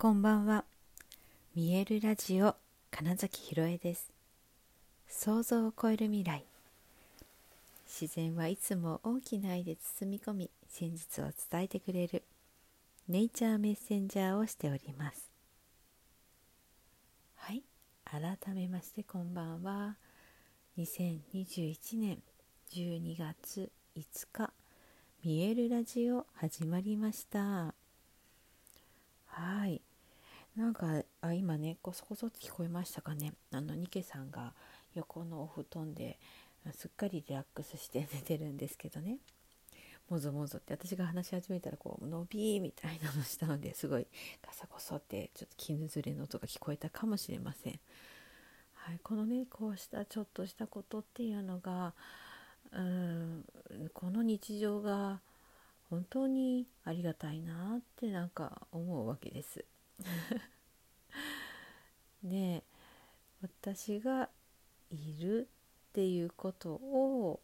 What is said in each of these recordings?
こんばんは。見えるラジオ金崎ひろえです。想像を超える未来。自然はいつも大きな愛で包み込み、真実を伝えてくれるネイチャーメッセンジャーをしております。はい、改めましてこんばんは。2021年12月5日、見えるラジオ始まりました。はい。なんかあ今ねこそこそって聞こえましたかねあのニケさんが横のお布団ですっかりリラックスして寝てるんですけどねもぞもぞって私が話し始めたらこう伸びみたいなのしたのですごいガサゴソってちょっと絹ずれの音が聞こえたかもしれません。はい、このねこうしたちょっとしたことっていうのがうんこの日常が本当にありがたいなってなんか思うわけです。で私がいるっていうことを、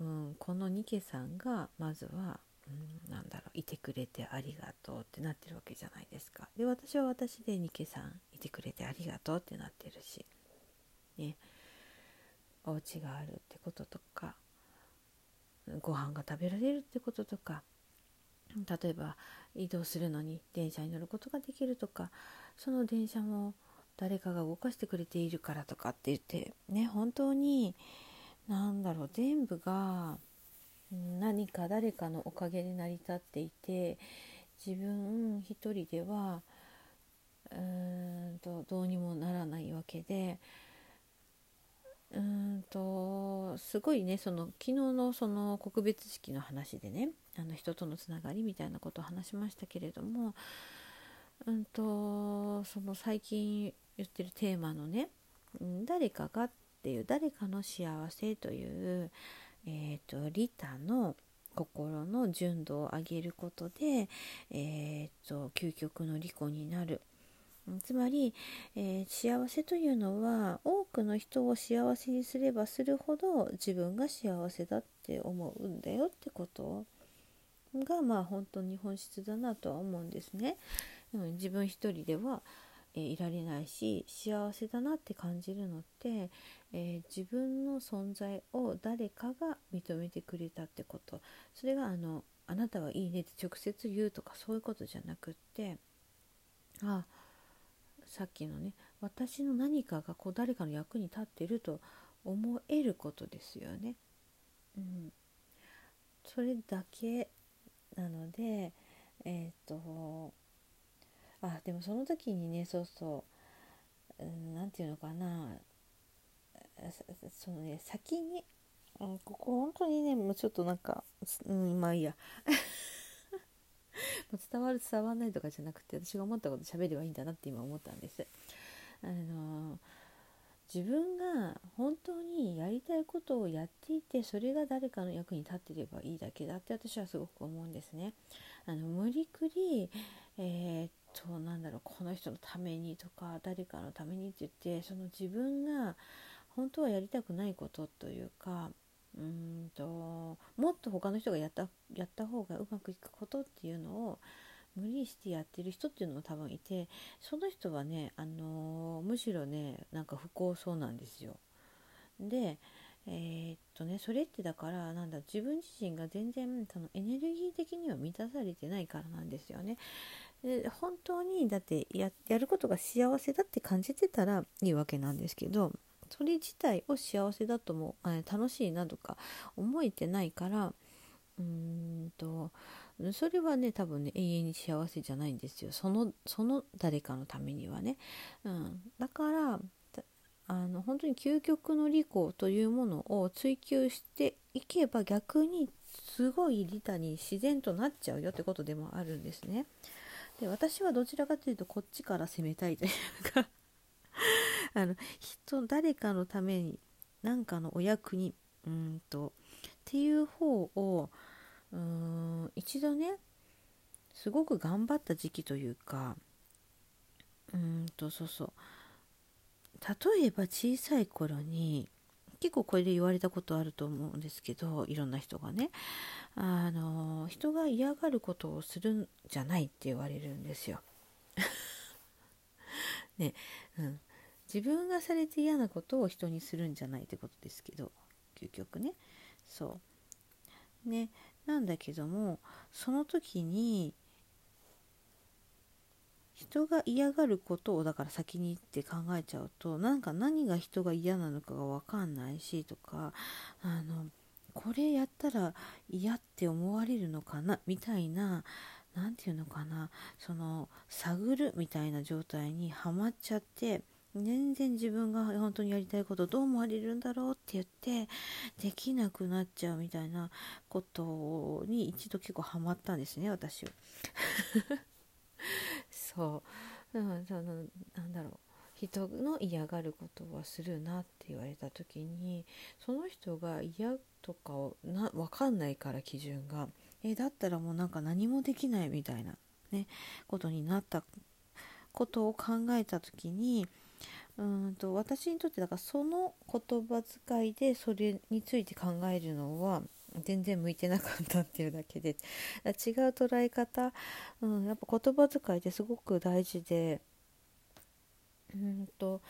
うん、このニケさんがまずは、うん、なんだろういてくれてありがとうってなってるわけじゃないですか。で私は私でニケさんいてくれてありがとうってなってるし、ね、お家があるってこととかご飯が食べられるってこととか例えば移動するのに電車に乗ることができるとかその電車も誰かが動かしてくれているからとかって言ってね本当に何だろう全部が何か誰かのおかげで成り立っていて自分一人ではうーんとどうにもならないわけですごいねその昨日のその告別式の話でねあの人とのつながりみたいなことを話しましたけれども、うんと、その最近言ってるテーマのね誰かがっていう誰かの幸せという、えーと、利他の心の純度を上げることで、えーと究極の利己になるつまり、えー、幸せというのは多くの人を幸せにすればするほど自分が幸せだって思うんだよってことがまあ本当に本質だなとは思うんですね。うん、自分一人では、えー、いられないし幸せだなって感じるのって、えー、自分の存在を誰かが認めてくれたってことそれがあのあなたはいいねって直接言うとかそういうことじゃなくってあさっきのね私の何かがこう誰かの役に立ってると思えることですよね。うん、それだけなのでえっ、とあでもその時にねそうそう何、うん、て言うのかなそのね先に、うん、ここ本当にねもうちょっとなんか、うん、まあいいや 伝わる伝わらないとかじゃなくて私が思ったこと喋ればいいんだなって今思ったんです。あの自分が本当にやりたいことをやっていてそれが誰かの役に立っていればいいだけだって私はすごく思うんですね。あの無理くり、えー、っとなんだろうこの人のためにとか誰かのためにって言ってその自分が本当はやりたくないことというかうんともっと他の人がやったやった方がうまくいくことっていうのを無理してやってる人っていうのも多分いてその人はね、あのー、むしろねなんか不幸そうなんですよ。でえー、っとねそれってだからなんだ自分自身が全然そのエネルギー的には満たされてないからなんですよね。で本当にだってやることが幸せだって感じてたらいいわけなんですけどそれ自体を幸せだとも、楽しいなとか思えてないからうーんとそれはね多分ね永遠に幸せじゃないんですよ。そのその誰かのためにはね、うん、だからあの本当に究極の利己というものを追求していけば逆にすごい利他に自然となっちゃうよってことでもあるんですね。で私はどちらかというとこっちから攻めたいというか あの人誰かのために何かのお役にうんとっていう方をうん一度ねすごく頑張った時期というかうんとそうそう。例えば小さい頃に結構これで言われたことあると思うんですけどいろんな人がね。あの人が嫌がることをするんじゃないって言われるんですよ。ね、うん、自分がされて嫌なことを人にするんじゃないってことですけど究極ね。そう。ねなんだけどもその時に人が嫌がることをだから先にって考えちゃうとなんか何が人が嫌なのかが分かんないしとかあのこれやったら嫌って思われるのかなみたいな何て言うのかなその探るみたいな状態にはまっちゃって全然自分が本当にやりたいことどう思われるんだろうって言ってできなくなっちゃうみたいなことに一度結構ハマったんですね私は。そうなんだろう人の嫌がることはするなって言われた時にその人が嫌とかをな分かんないから基準がえだったらもうなんか何もできないみたいなねことになったことを考えた時にうんと私にとってだからその言葉遣いでそれについて考えるのは全然向いてなかったっていうだけで違う捉え方、うん、やっぱ言葉遣いってすごく大事でうんと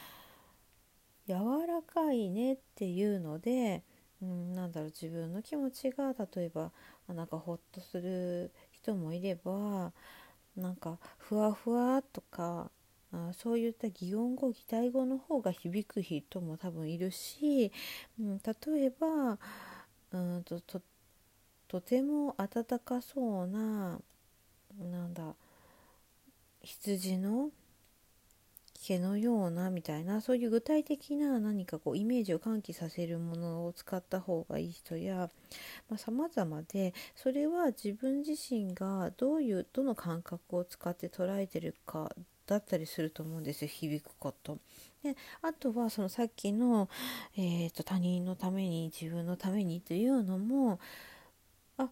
柔らかいねっていうので、うん、なんだろう自分の気持ちが例えばなんかほっとする人もいればなんかふわふわとかあそういった擬音語擬態語の方が響く人も多分いるし、うん、例えばうんとととても温かそうななんだ羊の毛のようなみたいなそういう具体的な何かこうイメージを喚起させるものを使った方がいい人やさまざ、までそれは自分自身がどういうどの感覚を使って捉えてるかだったりすると思うんですよ響くこと。であとはそのさっきの、えーと、他人のために自分のためにというのもあ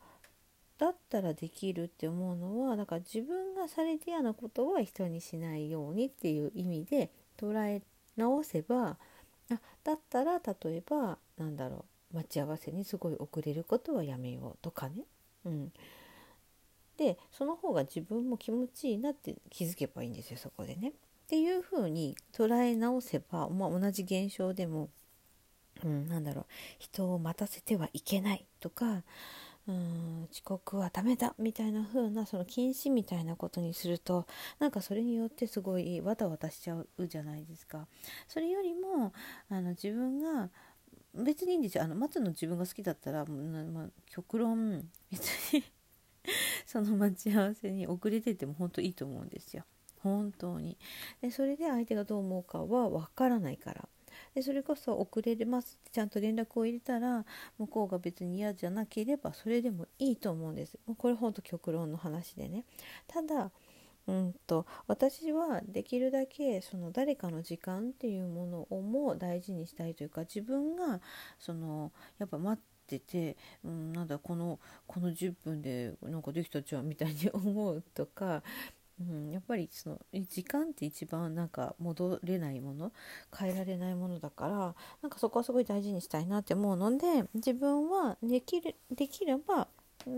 だったらできるって思うのはだから自分がされて嫌なことは人にしないようにっていう意味で捉え直せばあだったら例えばなんだろう待ち合わせにすごい遅れることはやめようとかね。うんでその方が自分も気持ちいいなって気づけばいいんですよそこでね。っていうふうに捉え直せば、まあ、同じ現象でも、うん、なんだろう人を待たせてはいけないとかうん遅刻はダメだみたいな風なその禁止みたいなことにするとなんかそれによってすごいわたわたしちゃうじゃないですか。それよりもあの自分が別にいいんですよあの待つの自分が好きだったら、まあ、極論別に その待ち合わせに遅れてても本当いいと思うんですよ。本当に。でそれで相手がどう思うかは分からないから。でそれこそ遅れますってちゃんと連絡を入れたら向こうが別に嫌じゃなければそれでもいいと思うんです。これほんと極論の話でね。ただうんと私はできるだけその誰かの時間っていうものをも大事にしたいというか自分がそのやっぱ待ってて、うん、なんだこのこの10分でなんかできたじゃんみたいに 思うとか、うん、やっぱりその時間って一番なんか戻れないもの変えられないものだからなんかそこはすごい大事にしたいなって思うので自分はできるできれば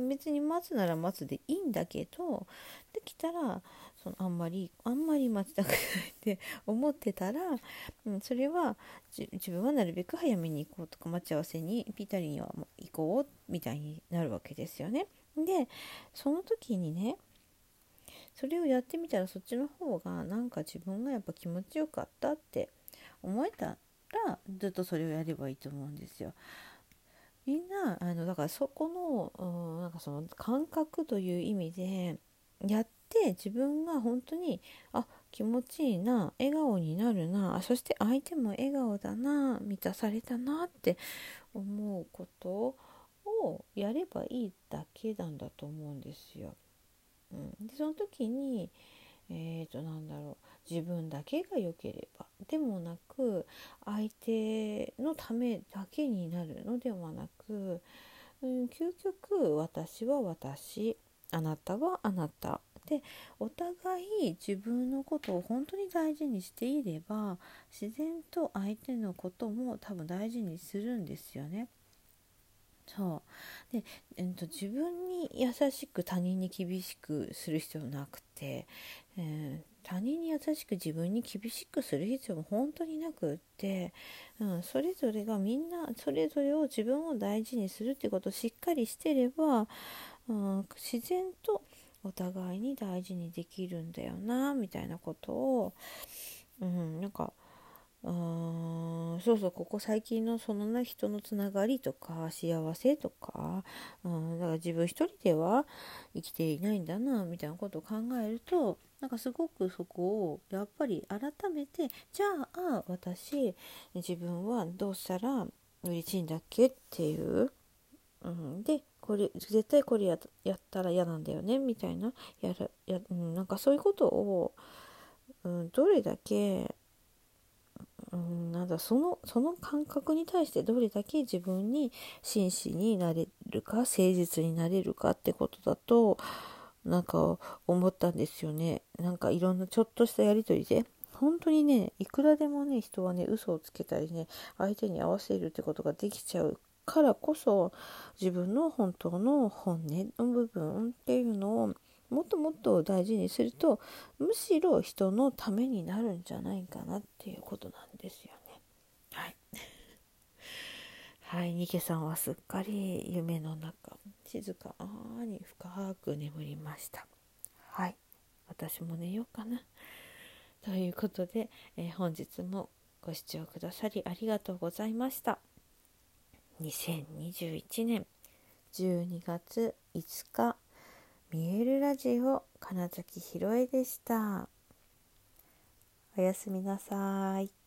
別に待つなら待つでいいんだけどできたらそのあんまりあんまり待ちたくないって思ってたら、うん、それは自分はなるべく早めに行こうとか待ち合わせにぴったりには行こうみたいになるわけですよね。でその時にねそれをやってみたらそっちの方がなんか自分がやっぱ気持ちよかったって思えたらずっとそれをやればいいと思うんですよ。みんなあのだからそこの、うん、なんかその感覚という意味でやって自分が本当にあ気持ちいいな笑顔になるなそして相手も笑顔だな満たされたなって思うことをやればいいだけなんだと思うんですよ。うん、でその時にえーとなんだろう自分だけが良ければでもなく相手のためだけになるのではなく、うん、究極私は私あなたはあなたでお互い自分のことを本当に大事にしていれば自然と相手のことも多分大事にするんですよね。そうで、えーと、自分に優しく他人に厳しくする必要なくて、えー、他人に優しく自分に厳しくする必要も本当になくって、うん、それぞれがみんなそれぞれを自分を大事にするってことをしっかりしてれば、うん、自然とお互いに大事にできるんだよなみたいなことを、うん、なんかうーんそうそうここ最近のそのな人のつながりとか幸せとか、うん、だから自分一人では生きていないんだなみたいなことを考えるとなんかすごくそこをやっぱり改めてじゃあ私自分はどうしたら嬉しいんだっけっていう、うん、でこれ絶対これやったら嫌なんだよねみたいな。やるや、うん、なんかそういうことを、うん、どれだけうんなんだそのその感覚に対してどれだけ自分に真摯になれるか誠実になれるかってことだとなんか思ったんですよね。なんかいろんなちょっとしたやり取りで。本当にねいくらでもね人はね嘘をつけたりね相手に合わせるってことができちゃうからこそ自分の本当の本音の部分っていうのをもっともっと大事にするとむしろ人のためになるんじゃないかなっていうことなんですよね。はい。はい、ニケさんはすっかり夢の中静かに深く眠りました。はい、私も寝ようかな。ということで、えー、本日もご視聴くださりありがとうございました。2021年12月5日見えるラジオ金崎ひろえでした。おやすみなさい。